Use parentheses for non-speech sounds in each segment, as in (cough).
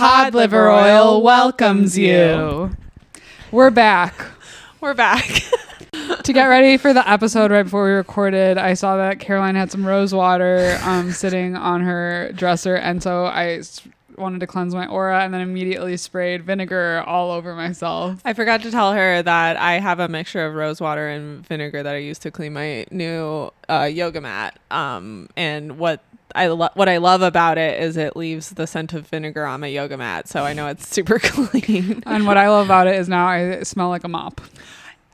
Cod liver oil welcomes you. We're back. We're back. (laughs) to get ready for the episode right before we recorded, I saw that Caroline had some rose water um, (laughs) sitting on her dresser, and so I s- wanted to cleanse my aura, and then immediately sprayed vinegar all over myself. I forgot to tell her that I have a mixture of rose water and vinegar that I use to clean my new uh, yoga mat. Um, and what I lo- what I love about it is it leaves the scent of vinegar on my yoga mat, so I know it's super (laughs) clean. And what I love about it is now I smell like a mop.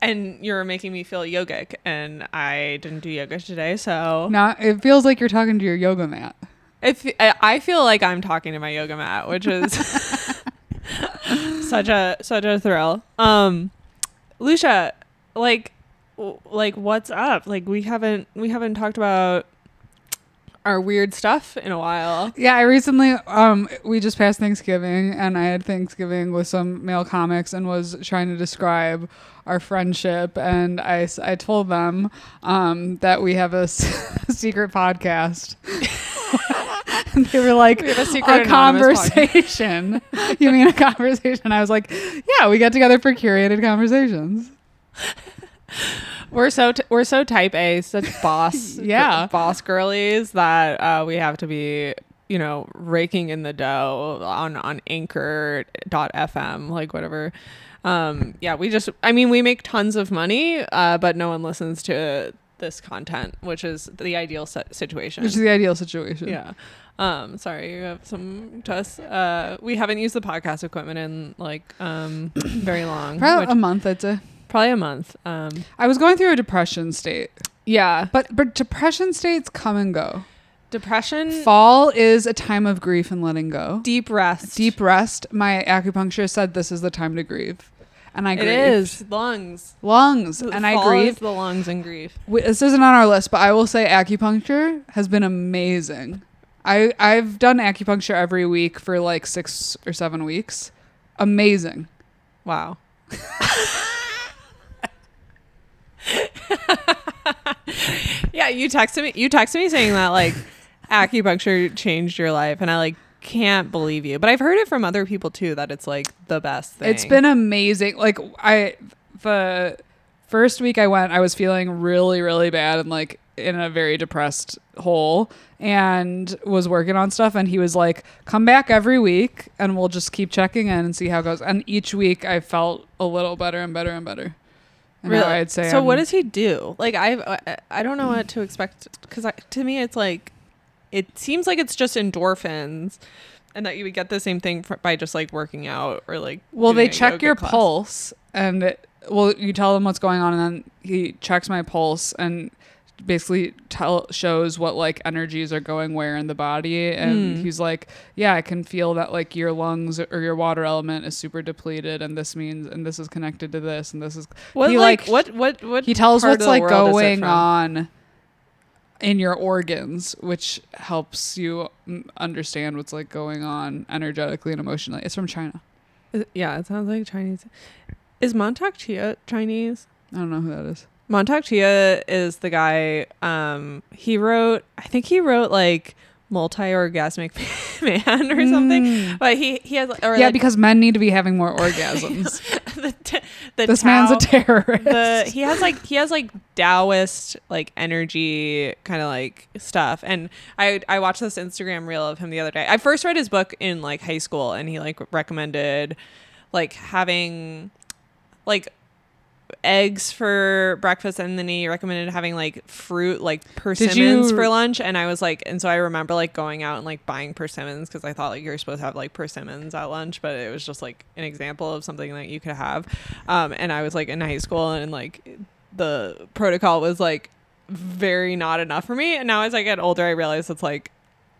and you're making me feel yogic, and I didn't do yoga today, so Now it feels like you're talking to your yoga mat. if I I feel like I'm talking to my yoga mat, which is (laughs) such a such a thrill. Um, Lucia, like, like what's up? Like we haven't we haven't talked about our weird stuff in a while. Yeah, I recently um we just passed Thanksgiving and I had Thanksgiving with some male comics and was trying to describe our friendship and I, I told them um that we have a s- (laughs) secret podcast. and (laughs) they were like We a secret a conversation. (laughs) you mean a conversation? I was like, yeah, we get together for curated conversations. (laughs) We're so t- we're so type A, such boss (laughs) Yeah. boss girlies that uh, we have to be you know raking in the dough on on Anchor.fm like whatever. Um, yeah, we just I mean we make tons of money, uh, but no one listens to this content, which is the ideal si- situation. Which is the ideal situation. yeah. Um, sorry, you have some to us. Uh, we haven't used the podcast equipment in like um very long, Probably which- a month, I'd say. Probably a month. Um, I was going through a depression state. yeah, But but depression states come and go. depression. Fall is a time of grief and letting go. deep rest. Deep rest. My acupuncturist said this is the time to grieve, and I It grieved. is lungs, lungs, and I grieve. the lungs and grief. This isn't on our list, but I will say acupuncture has been amazing. I I've done acupuncture every week for like six or seven weeks. Amazing. Wow. (laughs) (laughs) yeah, you texted me. You texted me saying that like acupuncture changed your life, and I like can't believe you. But I've heard it from other people too that it's like the best thing. It's been amazing. Like I the first week I went, I was feeling really, really bad and like in a very depressed hole and was working on stuff and he was like, Come back every week and we'll just keep checking in and see how it goes. And each week I felt a little better and better and better. Now I'd say So I'm- what does he do? Like I I- don't know what to expect because to me it's like it seems like it's just endorphins. And that you would get the same thing fr- by just like working out or like. Well, they check your class. pulse, and it, well, you tell them what's going on, and then he checks my pulse and basically tell shows what like energies are going where in the body, and Hmm. he's like, "Yeah, I can feel that like your lungs or your water element is super depleted, and this means and this is connected to this, and this is." What he, like, like, what what what? He tells what's like world is it going on in your organs, which helps you mm, understand what's like going on energetically and emotionally. It's from China. Yeah, it sounds like Chinese. Is Mantak Chia Chinese? I don't know who that is. Mantak Chia is the guy. Um, he wrote. I think he wrote like multi-orgasmic (laughs) man or something. Mm. But he he has or yeah, like, because men need to be having more orgasms. (laughs) the, t- the this man's a terrorist. the he has like he has like Taoist like energy kind of like stuff. And I I watched this Instagram reel of him the other day. I first read his book in like high school, and he like recommended like having like eggs for breakfast and then he recommended having like fruit like persimmons you- for lunch. And I was like and so I remember like going out and like buying persimmons because I thought like you're supposed to have like persimmons at lunch but it was just like an example of something that you could have. Um and I was like in high school and like the protocol was like very not enough for me. And now as I get older I realize it's like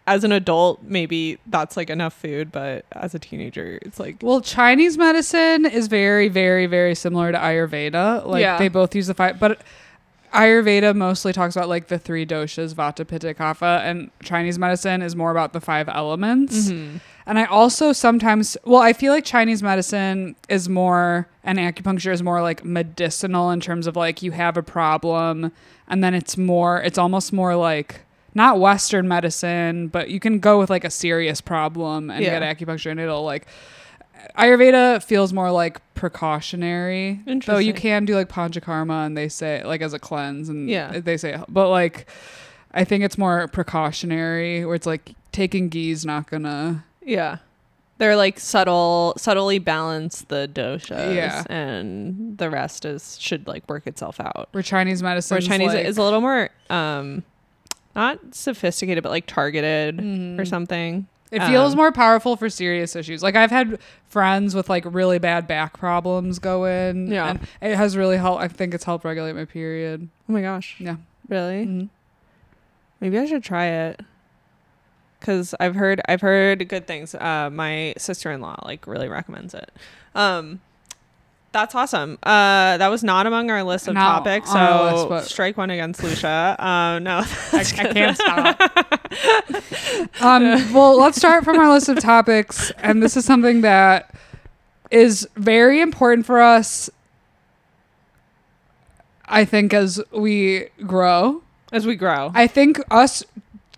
as an adult maybe that's like enough food but as a teenager it's like well, Chinese medicine is very, very, very similar to Ayurveda. Like Yeah. they both use the five, but Ayurveda mostly talks about like the three doshas, Vata, Pitta, Kapha, and Chinese medicine is more about the five elements. mhm. And I also sometimes, well, I feel like Chinese medicine is more, and acupuncture is more like medicinal in terms of like you have a problem, and then it's more, it's almost more like not Western medicine, but you can go with like a serious problem and Yeah. get acupuncture, and it'll like. Ayurveda feels more like precautionary, though you can do like panchakarma, and they say like as a cleanse, and Yeah. they say, but like, I think it's more precautionary, where it's like taking ghee's not gonna. Yeah. They're like subtle, subtly balance the doshas, Yeah. and the rest is should like work itself out. Where Chinese medicine, Where Chinese is a little more, um, not sophisticated, but like targeted or something. It feels Um, more powerful for serious issues. Like I've had friends with like really bad back problems go in. Yeah. And it has really helped. I think it's helped regulate my period. Oh my gosh, Yeah. really? Mhm. Maybe I should try it. Cause I've heard I've heard good things. Uh, my sister in law like really recommends it. Um, that's awesome. Uh, that was not among our list of topics, on so list, but- strike one against Lucia. Um, no, (laughs) I, I can't stop. (laughs) um, well, let's start from our list of topics. And this is something that is very important for us, I think, as we grow. as we grow. I think us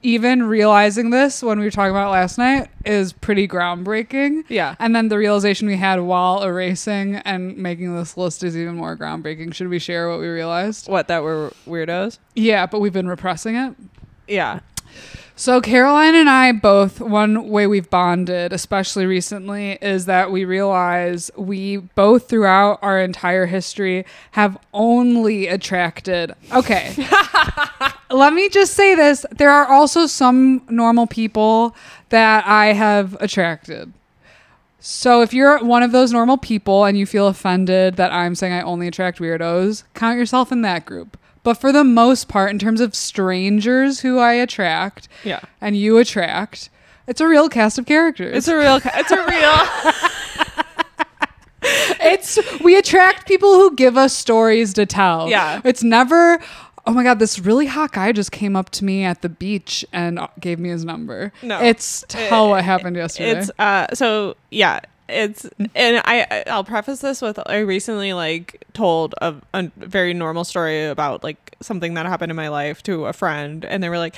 even realizing this when we were talking about it last night is pretty groundbreaking. yeah, And then the realization we had while erasing and making this list is even more groundbreaking. Should we share what we realized? what that we're weirdos. Yeah, but we've been repressing it. Yeah, So Caroline and I both one way we've bonded, especially recently, is that we realize we both throughout our entire history have only attracted Okay. (laughs) Let me just say this. There are also some normal people that I have attracted. So if you're one of those normal people and you feel offended that I'm saying I only attract weirdos, count yourself in that group. But for the most part, in terms of strangers who I attract yeah. and you attract, it's a real cast of characters. It's a real. ca- It's a real. (laughs) (laughs) it's we attract people who give us stories to tell. Yeah. It's never oh my god, this really hot guy just came up to me at the beach and gave me his number. No. It's tell what happened yesterday. It's uh so yeah, it's and I I- I'll preface this with I recently like told a, a very normal story about like something that happened in my life to a friend and they were like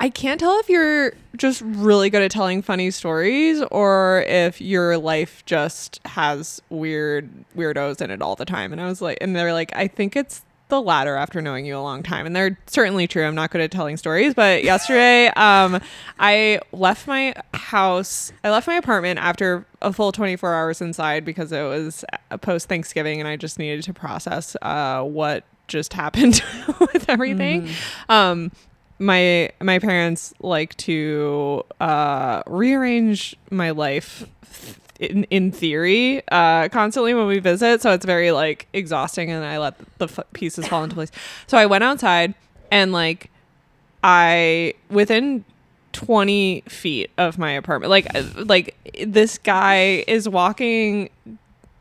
I can't tell if you're just really good at telling funny stories or if your life just has weird weirdos in it all the time. And I was like, and they're like, I think it's the latter after knowing you a long time. And they're certainly true. I'm not good at telling stories. But yesterday, (laughs) um, I left my house, I left my apartment after a full 24 hours inside because it was post Thanksgiving and I just needed to process uh, what just (laughs) happened (laughs) with everything. Um, my my parents like to uh, rearrange my life in, in theory uh, constantly when we visit. So it's very like exhausting and i let the f- pieces fall into place. So i went outside and like i within 20 feet of my apartment like uh, like this guy is walking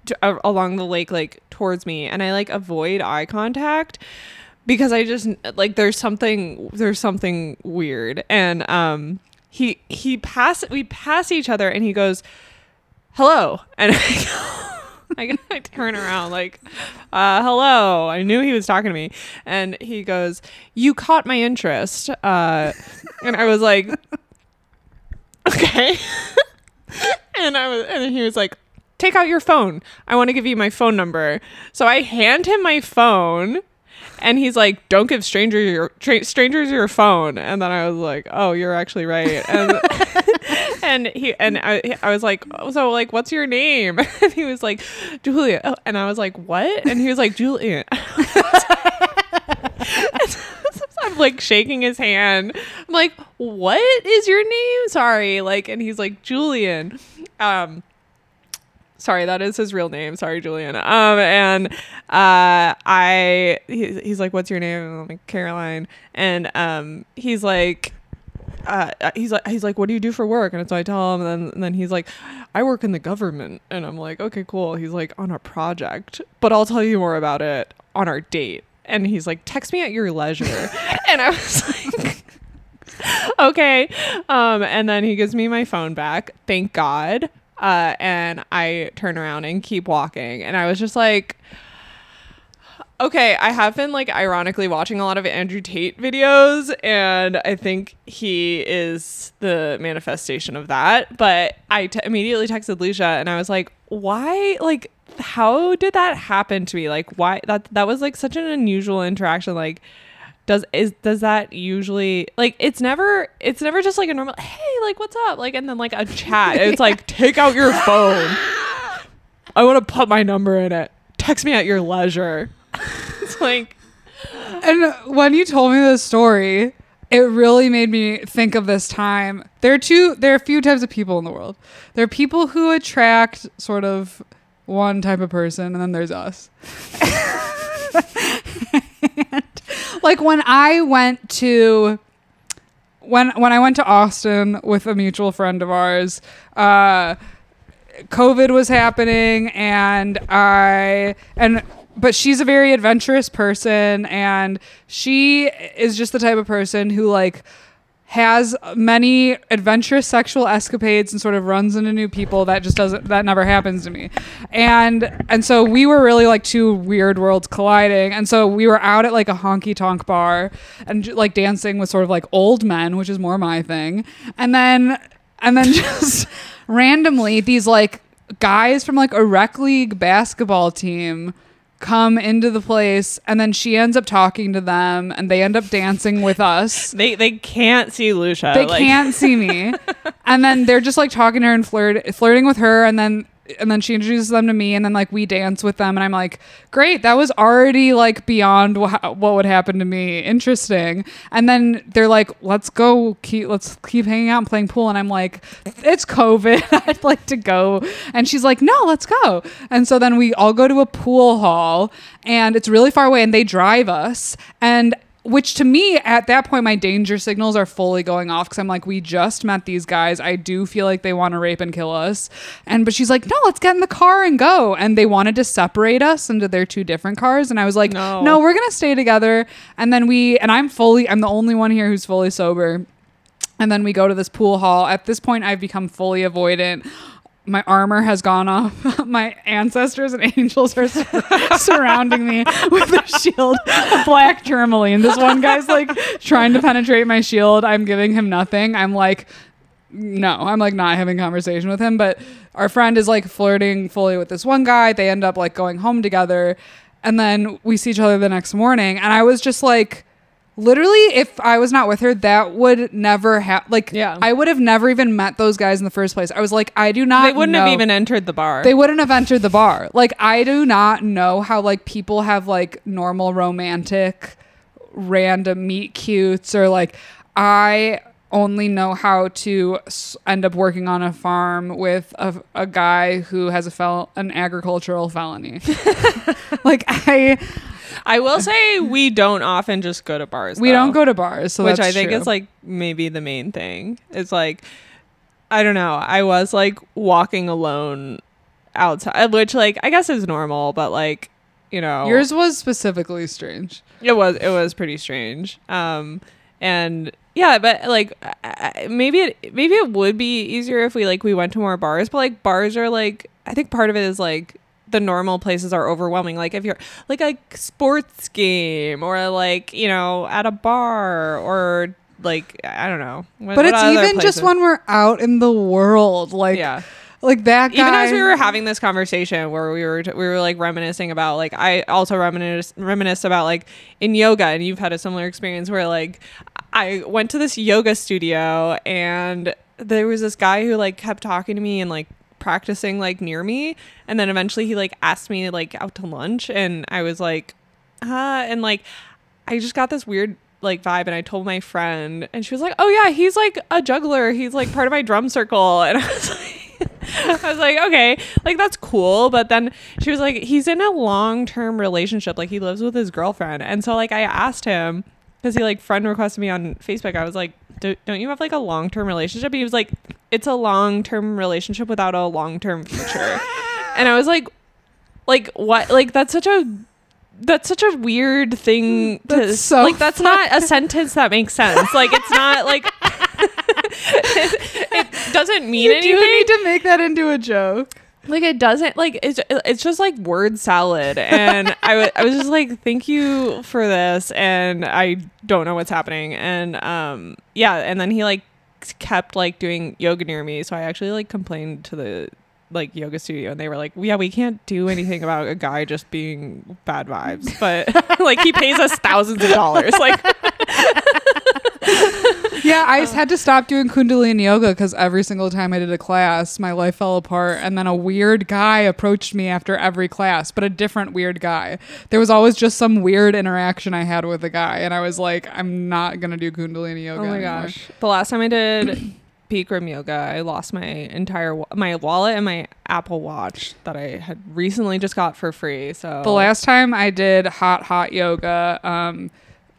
to, uh, along the lake like towards me and i like avoid eye contact because i just like there's something there's something weird. And um he he pass we pass each other and he goes hello. And (laughs) i I, I turn around like uh hello. I knew he was talking to me. And he goes you caught my interest. Uh and i was like okay. (laughs) And i was and he was like take out your phone. I want to give you my phone number. So i hand him my phone and he's like don't give strangers your tra- strangers your phone. And then i was like oh you're actually right. And (laughs) (laughs) and he and I, I was like so like what's your name (laughs) and he was like julia oh, and i was like what and he was like julia (laughs) I'm like shaking his hand. I'm like, "What is your name?" Sorry, like, and he's like, "Julian." Um, sorry, that is his real name. Sorry, Julian. Um, and uh, I, he, he's like, "What's your name?" And I'm like, "Caroline." And um, he's like, uh, he's like, he's like, "What do you do for work?" And so I tell him, and then, and then he's like, "I work in the government." And I'm like, "Okay, cool." He's like, "On a project, but I'll tell you more about it on our date." And he's like, "Text me at your leisure." (laughs) and I was like. (laughs) okay um and then he gives me my phone back thank god uh and i turn around and keep walking and i was just like Okay, I have been like ironically watching a lot of Andrew Tate videos, and I think he is the manifestation of that. But I t- immediately texted Lucia, and I was like, "Why? Like, how did that happen to me? Like, why? That that was like such an unusual interaction. Like, does is does that usually like it's never it's never just like a normal hey like what's up like and then like a chat. It's (laughs) like take out your phone. I want to put my number in it. Text me at your leisure. (laughs) like And when you told me this story, it really made me think of this time. There are two there are a few types of people in the world. There are people who attract sort of one type of person and then there's us. And, (laughs) like when I went to when when I went to Austin with a mutual friend of ours, uh COVID was happening and I and but she's a very adventurous person and she is just the type of person who like has many adventurous sexual escapades and sort of runs into new people that just doesn't that never happens to me. And and so we were really like two weird worlds colliding. And so we were out at like a honky tonk bar and like dancing with sort of like old men which is more my thing. And then and then (laughs) just randomly these like guys from like a rec league basketball team come into the place and then she ends up talking to them and they end up dancing with us (laughs) they they can't see Lucia. they like, can't see me (laughs) and then they're just like talking to her and flirt flirting with her and then and then she introduces them to me and then like we dance with them and i'm like great that was already like beyond wha- what would happen to me. Interesting. And then they're like let's go keep let's keep hanging out and playing pool and i'm like it's covid (laughs) i'd like to go. And she's like no let's go. And so then we all go to a pool hall and it's really far away and they drive us and which to me at that point my danger signals are fully going off because i'm like we just met these guys i do feel like they want to rape and kill us and but she's like no let's get in the car and go and they wanted to separate us into their two different cars and i was like No. no we're gonna stay together and then we and i'm fully i'm the only one here who's fully sober and then we go to this pool hall. At this point, I've become fully avoidant. My armor has gone off. (laughs) My ancestors and angels are sur- (laughs) surrounding me with a shield of black tourmaline. This one guy's like trying to penetrate my shield. I'm giving him nothing. I'm like, no, I'm like not having conversation with him. But our friend is like flirting fully with this one guy. They end up like going home together. And then we see each other the next morning. And I was just like, literally, if I was not with her, that would never have, like, Yeah. I would have never even met those guys in the first place. I was like, I do not They wouldn't have even entered the bar. they wouldn't have entered the bar. Like I do not know how like people have like normal romantic random meet cutes or like I only know how to end up working on a farm with a, a guy who has a fel- an agricultural felony. (laughs) like I I will say we don't often just go to bars. we though, don't go to bars, so which I think true. is like maybe the main thing. It's like I don't know. I was like walking alone outside, which like I guess is normal, but like you know, yours was specifically strange. it was it was pretty strange. Um, and yeah, but like maybe it maybe it would be easier if we like we went to more bars, but like bars are like I think part of it is like the normal places are overwhelming. Like if you're like a sports game or like you know at a bar or like I don't know. What- But what it's even just when we're out in the world, like yeah. like that guy. Even as we were having this conversation where we were we were like reminiscing about like I also reminisce reminisce about like in yoga and you've had a similar experience where like I went to this yoga studio and there was this guy who like kept talking to me and like practicing like near me and then eventually he like asked me like out to lunch and I was like uh and like I just got this weird like vibe and I told my friend and she was like, "Oh yeah, he's like a juggler. He's like part of my drum circle." (laughs) And I was like (laughs) I was like, "Okay, like that's cool." But then she was like, "He's in a long-term relationship. Like he lives with his girlfriend." And so like I asked him cuz he like friend requested me on Facebook. I was like, "Do- "Don't you have like a long-term relationship?" He was like, "It's a long-term relationship without a long-term future." (laughs) and I was like, like what? Like that's such a that's such a weird thing mm, to That's so like that's not a sentence that makes sense like it's not like it, (laughs) (laughs) it doesn't mean you anything do need to make that into a joke. Like it doesn't like it's it's just like word salad. And (laughs) I I was just like thank you for this. And I don't know what's happening. And um yeah and then he like kept like doing yoga near me. So I actually like complained to the like yoga studio. And they were like yeah we can't do anything about a guy just being bad vibes. But (laughs) like he pays us thousands of dollars. Like Yeah, I just (laughs) had to stop doing Kundalini yoga because every single time I did a class, my life fell apart. And then a weird guy approached me after every class, but a different weird guy. There was always just some weird interaction I had with a guy, and I was like, I'm not gonna do Kundalini yoga. Oh my anymore. gosh. The last time I did (clears throat) Bikram yoga, I lost my entire wa- my wallet and my Apple Watch that I had recently just got for free. So The last time I did hot hot yoga, um,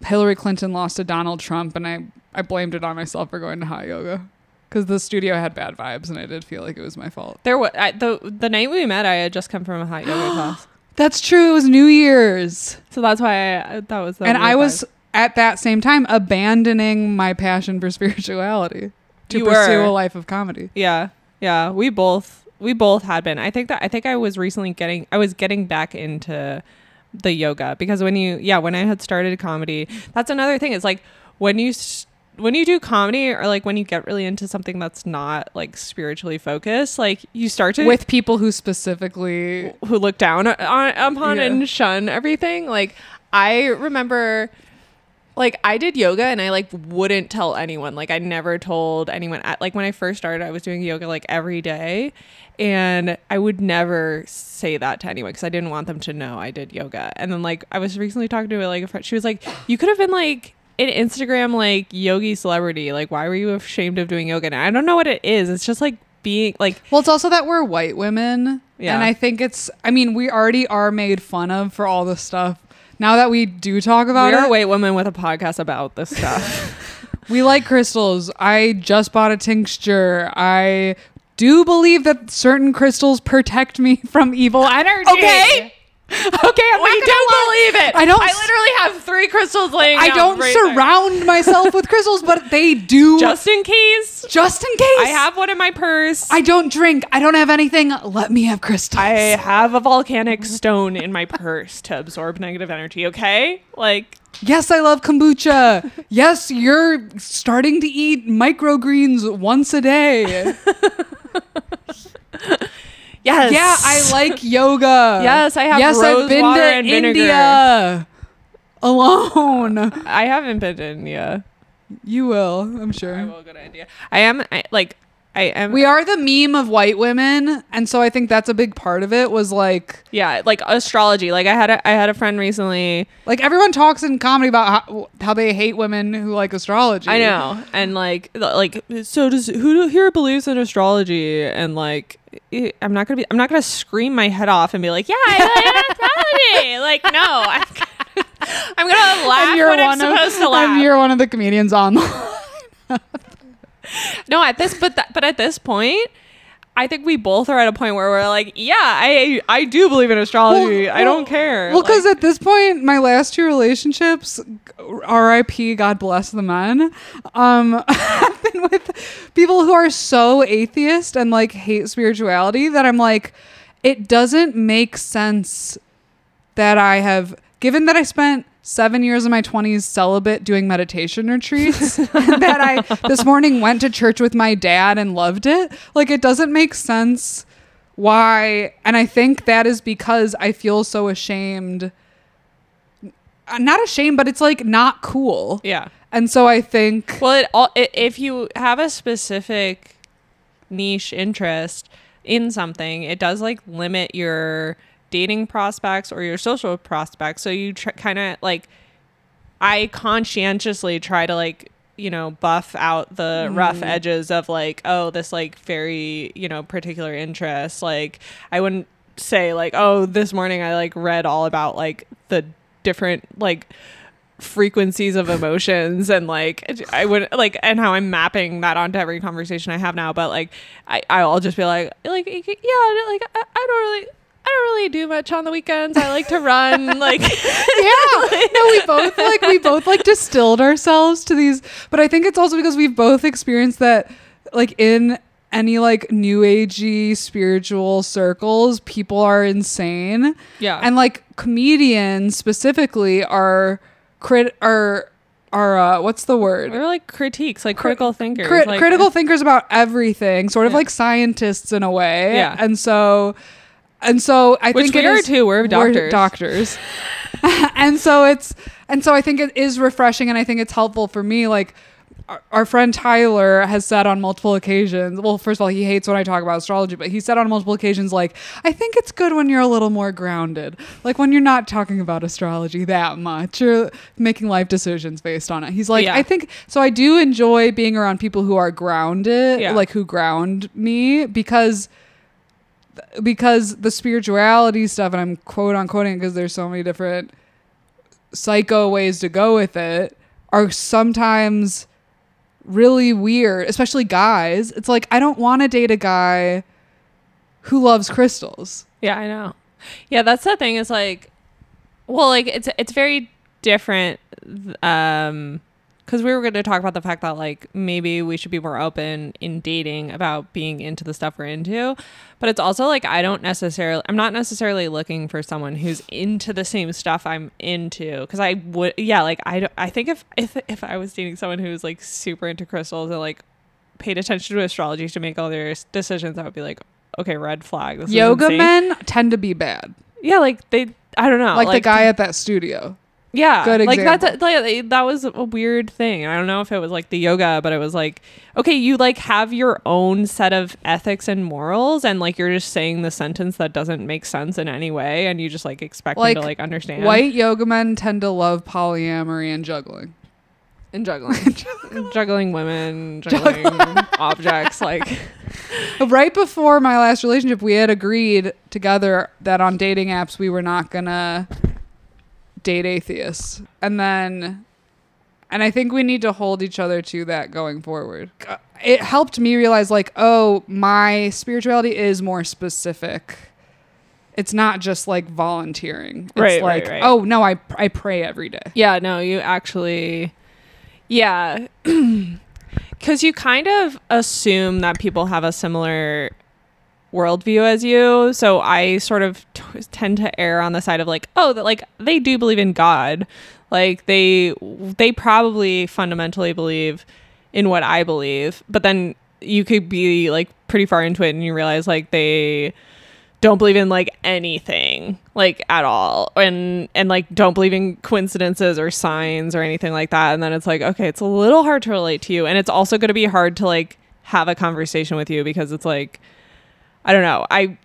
Hillary Clinton lost to Donald Trump, and I I blamed it on myself for going to hot yoga because the studio had bad vibes, and I did feel like it was my fault. there was I, the the night we met, I had just come from a hot yoga (gasps) class, That's true. It was New Year's. so that's why I, that was. The and I was vibe. at that same time abandoning my passion for (laughs) spirituality to You pursue were. a life of comedy. yeah yeah we both we both had been. I think that I think I was recently getting I was getting back into the yoga because when you yeah when I had started comedy, that's another thing. Is like when you. when you do comedy or like when you get really into something that's not like spiritually focused, like you start to With people who specifically, who look down uh, on upon Yeah. and shun everything. Like I remember like I did yoga and I like wouldn't tell anyone. Like I never told anyone like when I first started I was doing yoga like every day and I would never say that to anyone because I didn't want them to know I did yoga. And then like I was recently talking to like a friend she was like you could have been like an Instagram like yogi celebrity. Like why were you ashamed of doing yoga? And I don't know what it is. It's just like being like well, it's also that we're white women. Yeah. And I think it's, I mean, we already are made fun of for all this stuff. Now that we do talk about we're it, white women with a podcast about this (laughs) stuff. we like crystals. I just bought a tincture. I do believe that certain crystals protect me (laughs) from evil energy. Okay. (laughs) Okay, I'm we not gonna believe it. I don't I literally have three crystals laying. I don't right there. surround myself with crystals, but they do (laughs) Just in case, just in case. I have one in my purse. I don't drink. I don't have anything. Let me have crystals. I have a volcanic stone in my purse to absorb negative energy. Okay, like yes, I love kombucha. yes, you're starting to eat microgreens once a day. (laughs) yes, Yeah, I (laughs) like yoga. Yes, I have Yes, rose I've been water to and vinegar. India (laughs) alone. I haven't been to India. You will, I'm sure. I will go to India. I am I, like I am. We are the meme of white women, and so I think that's a big part of it. Was like, yeah, like astrology. Like I had a I had a friend recently. like everyone talks in comedy about how, how they hate women who like astrology. I know, and like, like, so does who here believes in astrology? And like, I'm not gonna be, I'm not gonna scream my head off and be like, yeah, I believe in astrology. (laughs) like, no, I'm, I'm gonna laugh And you're when I'm one of, supposed to laugh. and you're one of the comedians on. (laughs) no, at this, but that, but at this point. I think we both are at a point where we're like, yeah, I I do believe in astrology. Well, I don't well- care. Well, because Like, at this point, my last two relationships, R.I.P. God bless the men, um, (laughs) have been with people who are so atheist and like hate spirituality that I'm like, it doesn't make sense that I have, given that I spent seven years of my 20s celibate doing meditation retreats, (laughs) that I this morning went to church with my dad and loved it. Like, it doesn't make sense why. And I think that is because I feel so ashamed. Uh, Not ashamed, but it's like not cool. yeah. And so I think Well, it all i if you have a specific niche interest in something, it does like limit your dating prospects or your social prospects. So you tr- kind of like I conscientiously try to like you know buff out the rough mm-hmm. edges of like oh this like very you know particular interest. Like i wouldn't say like oh this morning i like read all about like the different like frequencies of emotions and like I would like and how I'm mapping that onto every conversation I have now. But like I I'll just be like like yeah like I, I don't really I don't really do much on the weekends I like to run (laughs) like yeah (laughs) no we both like we both like distilled ourselves to these but i think it's also because we've both experienced that like in any like new agey spiritual circles, people are insane. Yeah. And like comedians specifically are crit are are uh, what's the word? They're like critiques, like critical thinkers. Crit- like, critical thinkers about everything, sort of Yeah. like scientists in a way. Yeah. And so and so I Which think we it are is- too. We're doctors. doctors. (laughs) (laughs) and so it's and so I think it is refreshing and I think it's helpful for me like our, our friend Tyler has said on multiple occasions, well, first of all, he hates when I talk about astrology, but he said on multiple occasions, like, I think it's good when you're a little more grounded. Like when you're not talking about astrology that much or making life decisions based on it. He's like, Yeah. I think, so I do enjoy being around people who are grounded, Yeah. like who ground me because because the spirituality stuff, and I'm quote unquoting because there's so many different psycho ways to go with it, are sometimes really weird, especially guys. It's like I don't want to date a guy who loves crystals. Yeah, I know. Yeah, that's the thing. Is like, well, like it's it's very different. Um, because we were going to talk about the fact that like maybe we should be more open in dating about being into the stuff we're into, but it's also like I don't necessarily I'm not necessarily looking for someone who's into the same stuff I'm into because I would yeah like I I think if if if I was dating someone who's like super into crystals and like paid attention to astrology to make all their decisions, I would be like okay red flag. This Yoga men tend to be bad, Yeah, like they, I don't know, like, the guy at that studio. Yeah, good like that's example. like eh, that was a weird thing. I don't know if it was like the yoga, but it was like, okay, you like have your own set of ethics and morals, and like you're just saying the sentence that doesn't make sense in any way, and you just like expect Like, to like understand. White yoga men tend to love polyamory and juggling. and juggling, (laughs) juggling women, (laughs) juggling (laughs) objects, like right before my last relationship, we had agreed together that on dating apps we were not gonna date atheists. And then and I think we need to hold each other to that going forward. Uh, it helped me realize like, oh, my spirituality is more specific. It's not just like volunteering. It's Right, like, right, right. oh no, I I pray every day. Yeah, no, you actually, yeah, (clears throat) because you kind of assume that people have a similar worldview as you. So I sort of t- tend to err on the side of like, oh, that like they do believe in God, like they they probably fundamentally believe in what I believe, but then you could be like pretty far into it and you realize like they don't believe in like anything like at all. And and like don't believe in coincidences or signs or anything like that. And then it's like okay it's a little hard to relate to you. And it's also going to be hard to like have a conversation with you because it's like i don't know i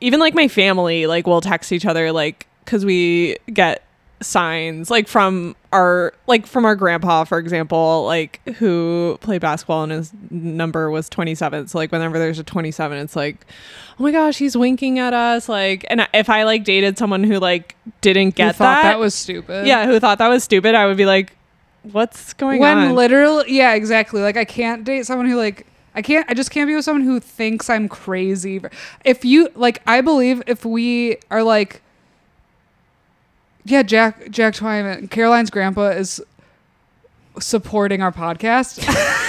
even like my family like will text each other like cuz we get signs like from our like from our grandpa for example like who played basketball and his number was 27 so like whenever there's a 27 it's like oh my gosh he's winking at us like and if i like dated someone who like didn't get thought that, that was stupid. yeah who thought that was stupid i would be like what's going on? when on literally yeah exactly like i can't date someone who like i can't i just can't be with someone who thinks i'm crazy. If you like i believe if we are like yeah jack jack twyman caroline's grandpa is supporting our podcast (laughs)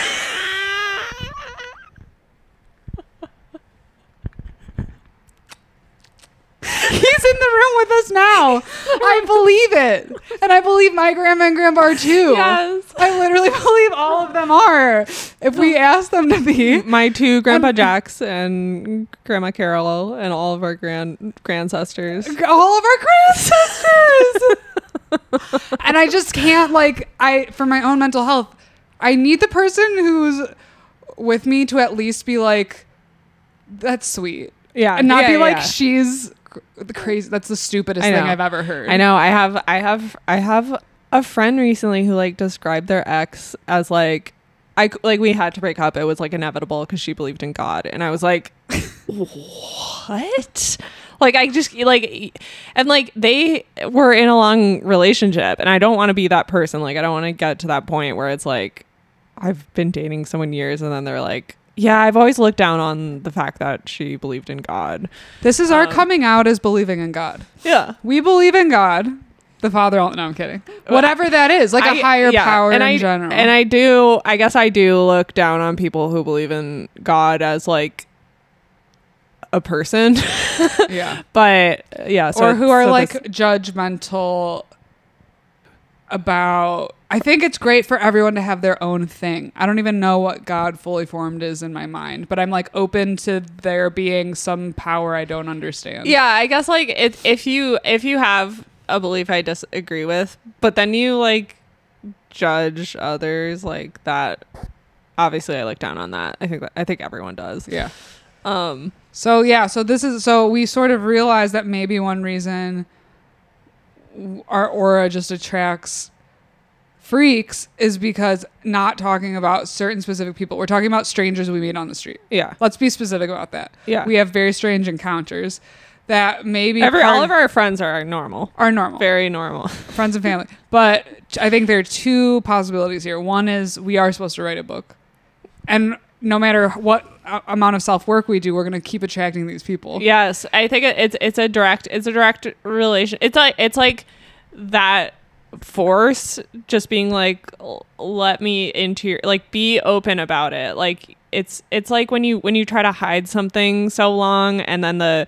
(laughs) He's in the room with us now. I believe it. And I believe my grandma and grandpa are too. yes I literally (laughs) believe all of them are. If we oh. ask them to be. my two grandpa jacks and grandma carol and all of our grand grandcestors All of our grandcestors. (laughs) and I just can't like I for my own mental health, I need the person who's with me to at least be like that's sweet. yeah And not yeah, be yeah, like yeah. she's cr- the crazy that's the stupidest thing. I've ever heard. I know. I have. I have. I have a friend recently who like described their ex as like, I like we had to break up. It was like inevitable because she believed in God, and I was like, what? Like I just like, and like they were in a long relationship, and I don't want to be that person. Like I don't want to get to that point where it's like, I've been dating someone years, and then they're like. Yeah, I've always looked down on the fact that she believed in God. This is our Um, coming out as believing in God. Yeah. We believe in God. The Father. No, I'm kidding. Whatever that is, like a I- higher yeah, power in I, general. And I do, I guess I do look down on people who believe in God as like a person, (laughs) yeah. but yeah, so or who are so like this- judgmental about I think it's great for everyone to have their own thing. I don't even know what God fully formed is in my mind, but I'm like open to there being some power I don't understand. yeah, I guess like it, if you if you have a belief I disagree with, but then you like judge others like that. Obviously, I look down on that. I think that, I think everyone does. Yeah. Um. So yeah, so this is so we sort of realized that maybe one reason our aura just attracts freaks is because not talking about certain specific people. We're talking about strangers we meet on the street. Yeah. Let's be specific about that. Yeah. We have very strange encounters that maybe Every all of our friends are normal. are normal. Very normal. (laughs) friends and family. But I think there are two possibilities here. One is we are supposed to write a book. And no matter what amount of self work we do, we're going to keep attracting these people. Yes, I think it's it's a direct it's a direct relation. It's like it's like that force just being like let me into your like be open about it. Like it's it's like when you when you try to hide something so long and then the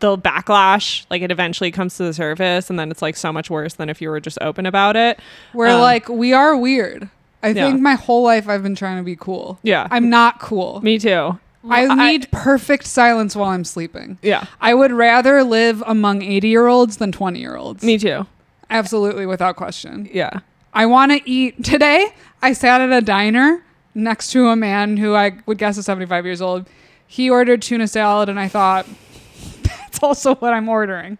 the backlash like it eventually comes to the surface and then it's like so much worse than if you were just open about it. We're Um, like, we are weird. I Yeah. think my whole life I've been trying to be cool. Yeah. I'm not cool. Me too. I need perfect silence while I'm sleeping. yeah. I would rather live among 80 year olds than 20 year olds. Me too. Absolutely, without question. Yeah. I want to eat. Today, I sat at a diner next to a man who I would guess is 75 years old. He ordered tuna salad, and I thought, (laughs) that's also what I'm ordering.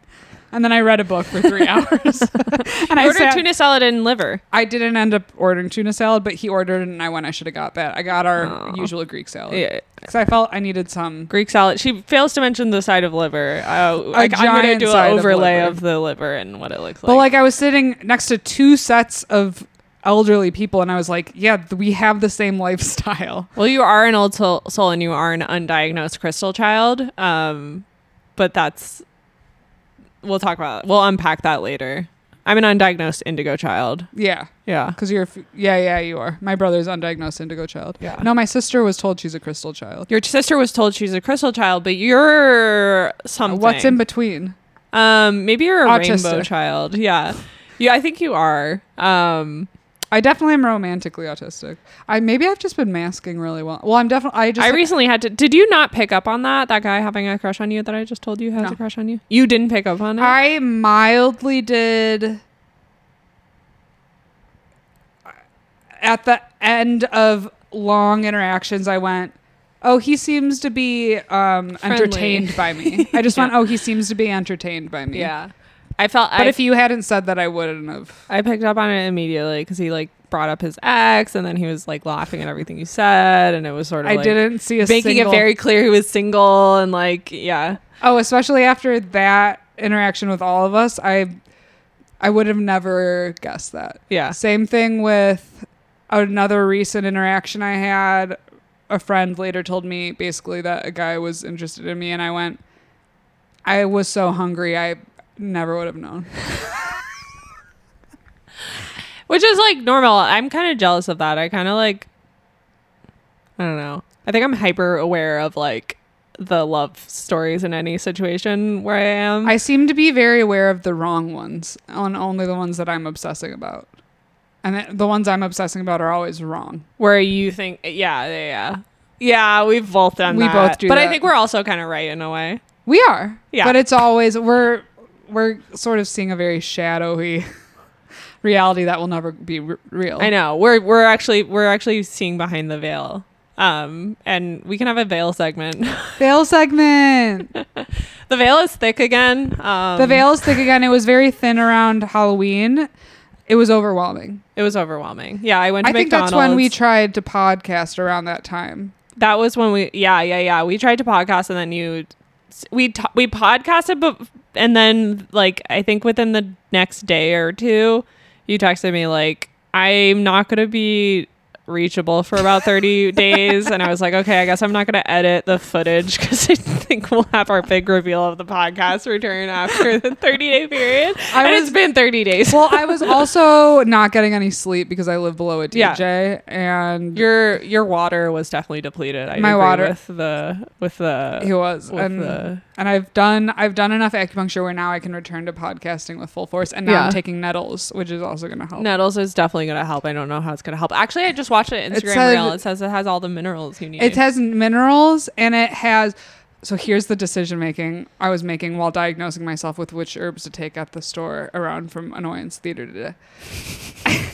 And then I read a book for three (laughs) hours. (laughs) and I ordered sat, tuna salad and liver. I didn't end up ordering tuna salad, but he ordered it, and I went, I should have got that. I got our Aw. usual Greek salad. Yeah. Because I felt I needed some. Greek salad. She fails to mention the side of liver. Uh, like, I'm gonna do an overlay liver. of, the liver and what it looks like. But like I was sitting next to two sets of elderly people, and I was like, yeah, we have the same lifestyle. (laughs) well, you are an old soul, soul and you are an undiagnosed crystal child. Um, but that's we'll talk about. We'll unpack that later. I'm an undiagnosed indigo child. Yeah. Yeah. Because you're, f- yeah, yeah, you are. My brother's undiagnosed indigo child. Yeah. No, my sister was told she's a crystal child. Your sister was told she's a crystal child, but you're something. What's in between? Um, maybe you're a rainbow Autistic. child. Yeah. Yeah, I think you are. Um, I definitely am romantically autistic. I maybe I've just been masking really well. Well, I'm definitely. I just. I recently had to. Did you not pick up on that? That guy having a crush on you that I just told you has No. a crush on you. You didn't pick up on it. I mildly did. At the end of long interactions, I went, "Oh, he seems to be um, entertained by me." (laughs) I just went, "Oh, he seems to be entertained by me." yeah, I felt. But I, if you hadn't said that, I wouldn't have. I picked up on it immediately because he like brought up his ex, and then he was like laughing at everything you said, and it was sort of I like, didn't see a making single- it very clear he was single, and like yeah, Oh, especially after that interaction with all of us, I I would have never guessed that. yeah, Same thing with another recent interaction I had. A friend later told me basically that a guy was interested in me, and I went, I was so hungry, I never would have known. (laughs) which is like normal. I'm kind of jealous of that. I kind of like, I don't know. I think I'm hyper aware of like the love stories in any situation where I am. I seem to be very aware of the wrong ones, and only the ones that I'm obsessing about. And the- ones I'm obsessing about are always wrong. where you think yeah yeah yeah yeah we've both done We that. both do but i think we're also kind of right in a way We are. Yeah. But it's always we're we're sort of seeing a very shadowy (laughs) reality that will never be r- real. i know we're we're actually we're actually seeing behind the veil um and we can have a veil segment (laughs) Veil segment. (laughs) the veil is thick again um the veil is thick again. It was very thin around Halloween. It was overwhelming. it was overwhelming yeah i went to I think McDonald's. that's when we tried to podcast around that time. that was when we yeah yeah yeah we tried to podcast and then you we t- we podcasted but and then like i think within the next day or two you texted me like i'm not gonna be reachable for about 30 (laughs) days and i was like okay i guess i'm not going to edit the footage because i think we'll have our big reveal of the podcast return after the 30 day period I and was- it's been 30 days well, I was (laughs) also not getting any sleep because I live below a Yeah. DJ, and your your water was definitely depleted i My water- with the with the he was, with and the and I've done I've done enough acupuncture where now I can return to podcasting with full force, and now Yeah. I'm taking nettles, which is also going to help. Nettles is definitely going to help. I don't know how it's going to help. Actually, I just watched an It Instagram said- reel. It says it has all the minerals you need. It has minerals and it has. So here's the decision making I was making while diagnosing myself with which herbs to take at the store around from Annoyance Theater today. (laughs)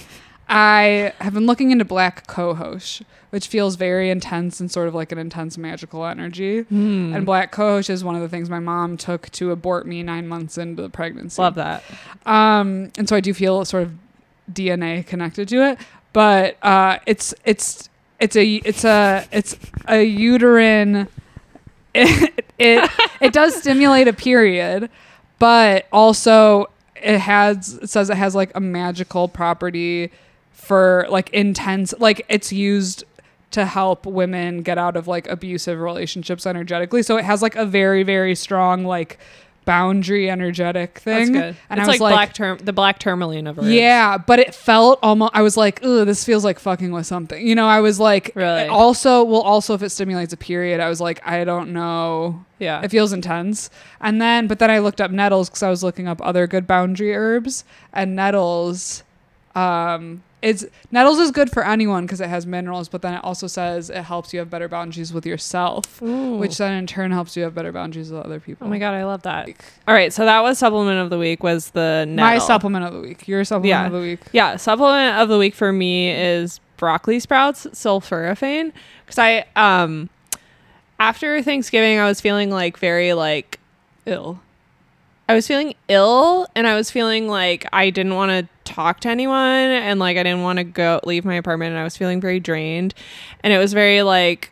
I have been looking into black cohosh, which feels very intense and sort of like an intense magical energy. Hmm. And black cohosh is one of the things my mom took to abort me nine months into the pregnancy. Love that. Um, and so I do feel sort of DNA connected to it, but uh, it's it's it's a it's a it's a uterine. (laughs) It it, it does stimulate a period, but also it has it says it has like a magical property for like intense like it's used to help women get out of like abusive relationships energetically. So it has like a very very strong like boundary energetic thing. That's good. And it's I was like, like, black term, the black tourmaline of herbs. yeah, but it felt almost. I was like, "Ugh, this feels like fucking with something." You know, I was like, Really? Also, well, also if it stimulates a period, I was like, I don't know. yeah. It feels intense. And then, but then I looked up nettles because I was looking up other good boundary herbs, and nettles, um, it's nettles is good for anyone because it has minerals. But then it also says it helps you have better boundaries with yourself, Ooh. which then in turn helps you have better boundaries with other people. oh my god, I love that. All right, so that was supplement of the week. Was the nettle. My supplement of the week. Your supplement Yeah. of the week. Yeah, supplement of the week for me is broccoli sprouts, sulforaphane. Because I um after Thanksgiving, I was feeling like very like Ill. I was feeling ill and I was feeling like I didn't want to talk to anyone and like I didn't want to go leave my apartment and I was feeling very drained and it was very like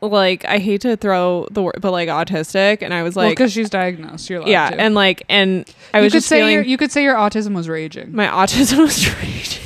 like I hate to throw the word but like autistic and I was like because she's diagnosed. You're yeah to. and like and I you was could just say feeling your, you could say your autism was raging. my autism (laughs) was raging.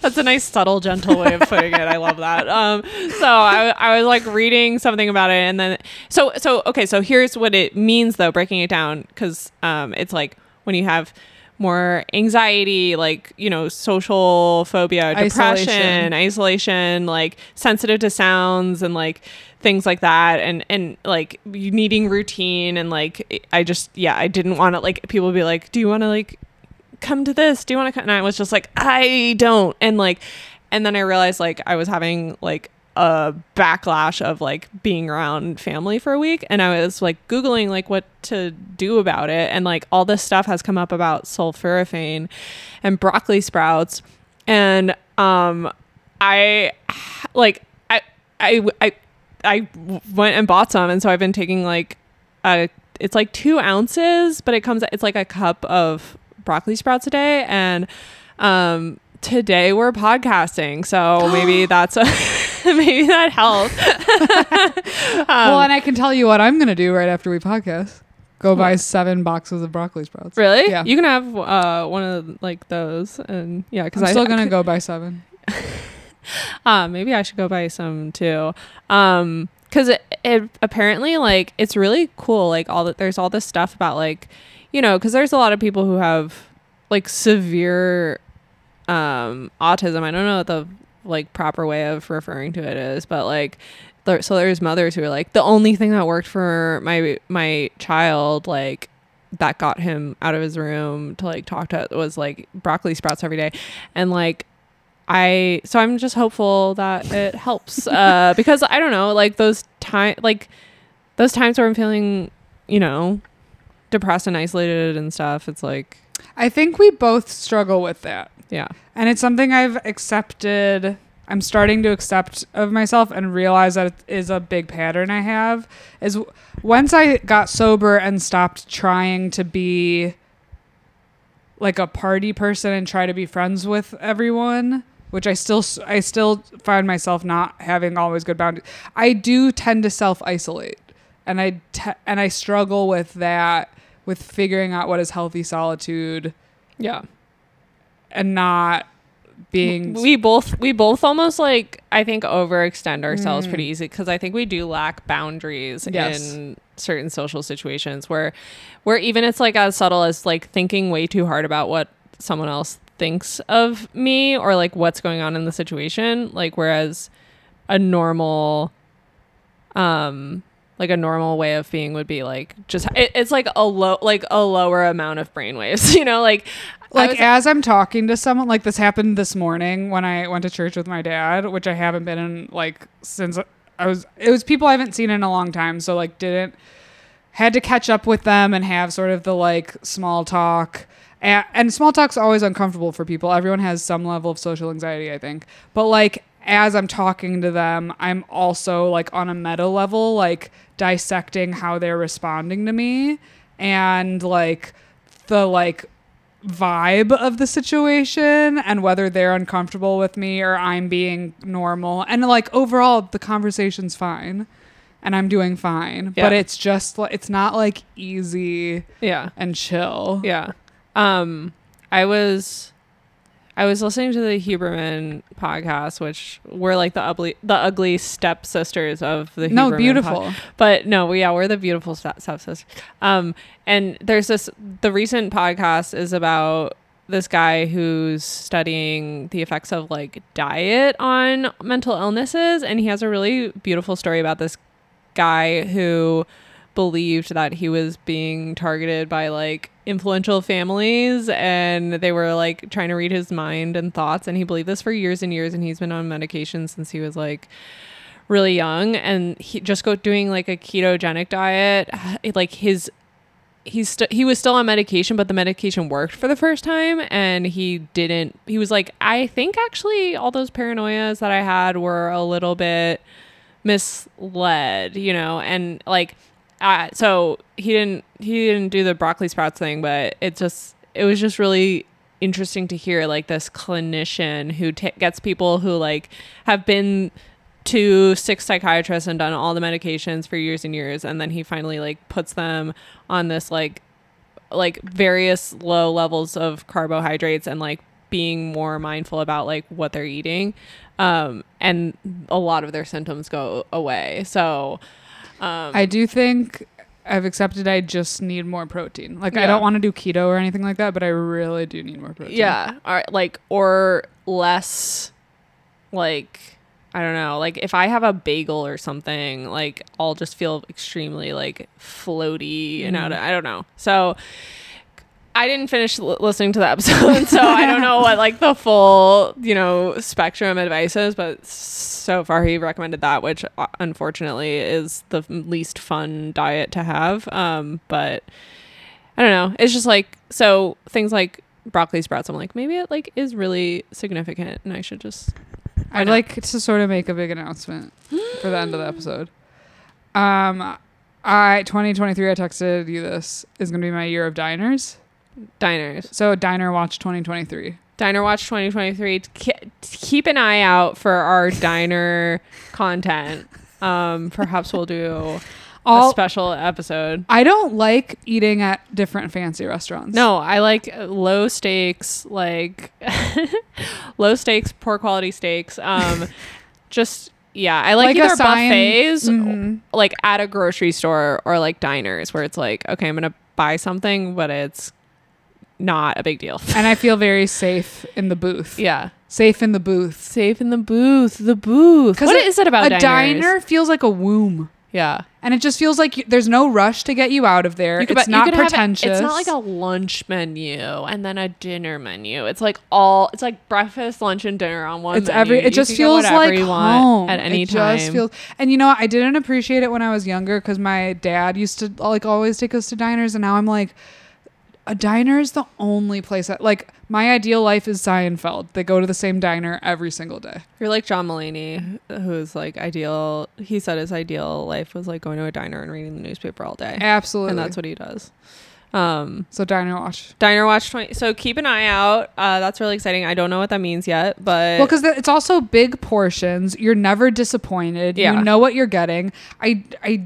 That's a nice, subtle, gentle way of putting it. I love that. Um, so I, I was like reading something about it, and then so so okay. So here's what it means, though, breaking it down, because um, it's like when you have more anxiety, like you know, social phobia, depression, Isolation. isolation, like sensitive to sounds, and like things like that, and and like needing routine, and like I just yeah, I didn't want to like people be like, do you want to like come to this? Do you want to come? And I was just like, I don't. And like, and then I realized like I was having like a backlash of like being around family for a week. And I was like Googling like what to do about it. And like all this stuff has come up about sulforaphane and broccoli sprouts. And, um, I like, I, I, I, I went and bought some. And so I've been taking like a, it's like two ounces, but it comes, it's like a cup of broccoli sprouts a day and um today we're podcasting so (gasps) maybe that's a (laughs) maybe that helps (laughs) um, well, and I can tell you what I'm gonna do right after we podcast. Go buy seven boxes of broccoli sprouts. really Yeah. you can have uh one of like those and yeah because I'm i still gonna go buy seven. (laughs) uh, maybe I should go buy some too. Um, because it, it apparently like it's really cool. Like all that there's all this stuff about like, you know, because there's a lot of people who have like severe um autism. I don't know what the like proper way of referring to it is, but like. There, so there's mothers who are like the only thing that worked for my my child like that got him out of his room to like talk to was like broccoli sprouts every day and like I so I'm just hopeful that it helps (laughs) uh because I don't know like those time like those times where I'm feeling you know depressed and isolated and stuff it's like I think we both struggle with that. yeah And it's something I've accepted. I'm starting to accept of myself and realize that it is a big pattern I have. Is once I got sober and stopped trying to be like a party person and try to be friends with everyone, which I still I still find myself not having always good boundaries. I do tend to self isolate, and I te- and I struggle with that with figuring out what is healthy solitude yeah and not being we both we both almost like I think overextend ourselves Mm. pretty easy because I think we do lack boundaries Yes. in certain social situations where where even it's like as subtle as like thinking way too hard about what someone else thinks of me or like what's going on in the situation like whereas a normal um like a normal way of being would be like just it, it's like a low like a lower amount of brainwaves (laughs) you know like like was- as I'm talking to someone, like this happened this morning when I went to church with my dad, which I haven't been in like since I was. It was people I haven't seen in a long time, so like didn't had to catch up with them and have sort of the like small talk. And, and small talk's always uncomfortable for people. Everyone has some level of social anxiety, I think. But like as I'm talking to them, I'm also like on a meta level, like dissecting how they're responding to me and like the like vibe of the situation and whether they're uncomfortable with me or I'm being normal. And like overall the conversation's fine and I'm doing fine. Yeah. But it's just like it's not like easy yeah and chill. Yeah. Um I was I was listening to the Huberman podcast, which we're like the ugly the ugly stepsisters of the Huberman No, beautiful. pod- but no, yeah, we're the beautiful step stepsisters. Um and there's this the recent podcast is about this guy who's studying the effects of like diet on mental illnesses and he has a really beautiful story about this guy who believed that he was being targeted by like influential families and they were like trying to read his mind and thoughts and he believed this for years and years and he's been on medication since he was like really young and he just go doing like a ketogenic diet (sighs) like his he's st- he was still on medication but the medication worked for the first time and he didn't he was like i think actually all those paranoias that i had were a little bit misled you know and like uh, so he didn't he didn't do the broccoli sprouts thing but it just it was just really interesting to hear like this clinician who ta gets people who like have been to six psychiatrists and done all the medications for years and years and then he finally like puts them on this like like various low levels of carbohydrates and like being more mindful about like what they're eating um and a lot of their symptoms go away. So um I do think I've accepted I just need more protein. Like I don't want to do keto or anything like that, but I really do need more protein. yeah All right, like or less like I don't know, like if I have a bagel or something, like I'll just feel extremely like floaty and out of, I don't know. So I didn't finish l- listening to the episode, so I don't know what like the full, you know, spectrum advice is, but so far he recommended that, which uh, unfortunately is the least fun diet to have. Um, but I don't know. It's just like so things like broccoli sprouts. I'm like maybe it like is really significant, and I should just Why I'd not? like to sort of make a big announcement for the end of the episode. Um, I 2023. I texted you this is going to be my year of diners. Diners. So Diner Watch 2023. Diner Watch 2023. Ke- Keep an eye out for our (laughs) diner content. Um, perhaps we'll do a special episode. I don't like eating at different fancy restaurants. No, I like low stakes, like (laughs) low stakes, poor quality steaks. Um, (laughs) just yeah, I like, Like either buffets, Mhm. like at a grocery store, or like diners where it's like, okay, I'm gonna buy something, but it's not a big deal. (laughs) and I feel very safe in the booth. yeah, Safe in the booth. safe in the booth. The booth. What it- is it about a diners? diner feels like a womb. Yeah, And it just feels like you, there's no rush to get you out of there. could it's bu- not could have it- pretentious. it's not like a lunch menu and then a dinner menu. It's like all. It's like breakfast, lunch, and dinner on one. it's menu. every. You It just feels like you want home at any it time. Just feels, and you know, what? I didn't appreciate it when I was younger because my dad used to like always take us to diners, and now I'm like, a diner is the only place that like my ideal life is Seinfeld. They go to the same diner every single day. You're like John Mulaney, who's like ideal. He said his ideal life was like going to a diner and reading the newspaper all day, Absolutely, and that's what he does. Um, so diner watch. Diner Watch 20. So keep an eye out. Uh, that's really exciting. I don't know what that means yet, but Well, because it's also big portions. You're never disappointed. Yeah. You know what you're getting. I, I,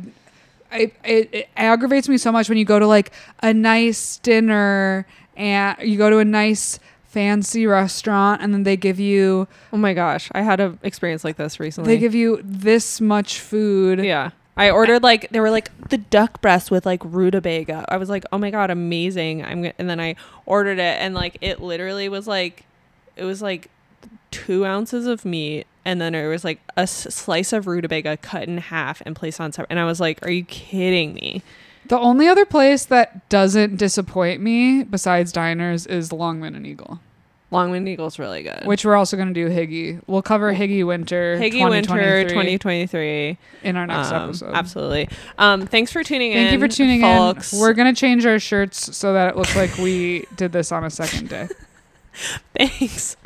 I it, it aggravates me so much when you go to like a nice dinner and you go to a nice fancy restaurant and then they give you Oh my gosh, I had an experience like this recently. they give you this much food. yeah. I ordered like they were like the duck breast with like rutabaga. I was like, oh my god, amazing! I'm and then I ordered it and like it literally was like, it was like two ounces of meat and then it was like a slice of rutabaga cut in half and placed on top. And I was like, are you kidding me? The only other place that doesn't disappoint me besides diners is Longman and Eagle, Longman and Eagle's really good. which we're also going to do Higgy. We'll cover Higgy Winter Higgy Winter 2023 2023. in our next Um, episode. Absolutely. Um, thanks for tuning in. Thank you for tuning folks. in. We're going to change our shirts so that it looks like we did this on a second day. (laughs) Thanks.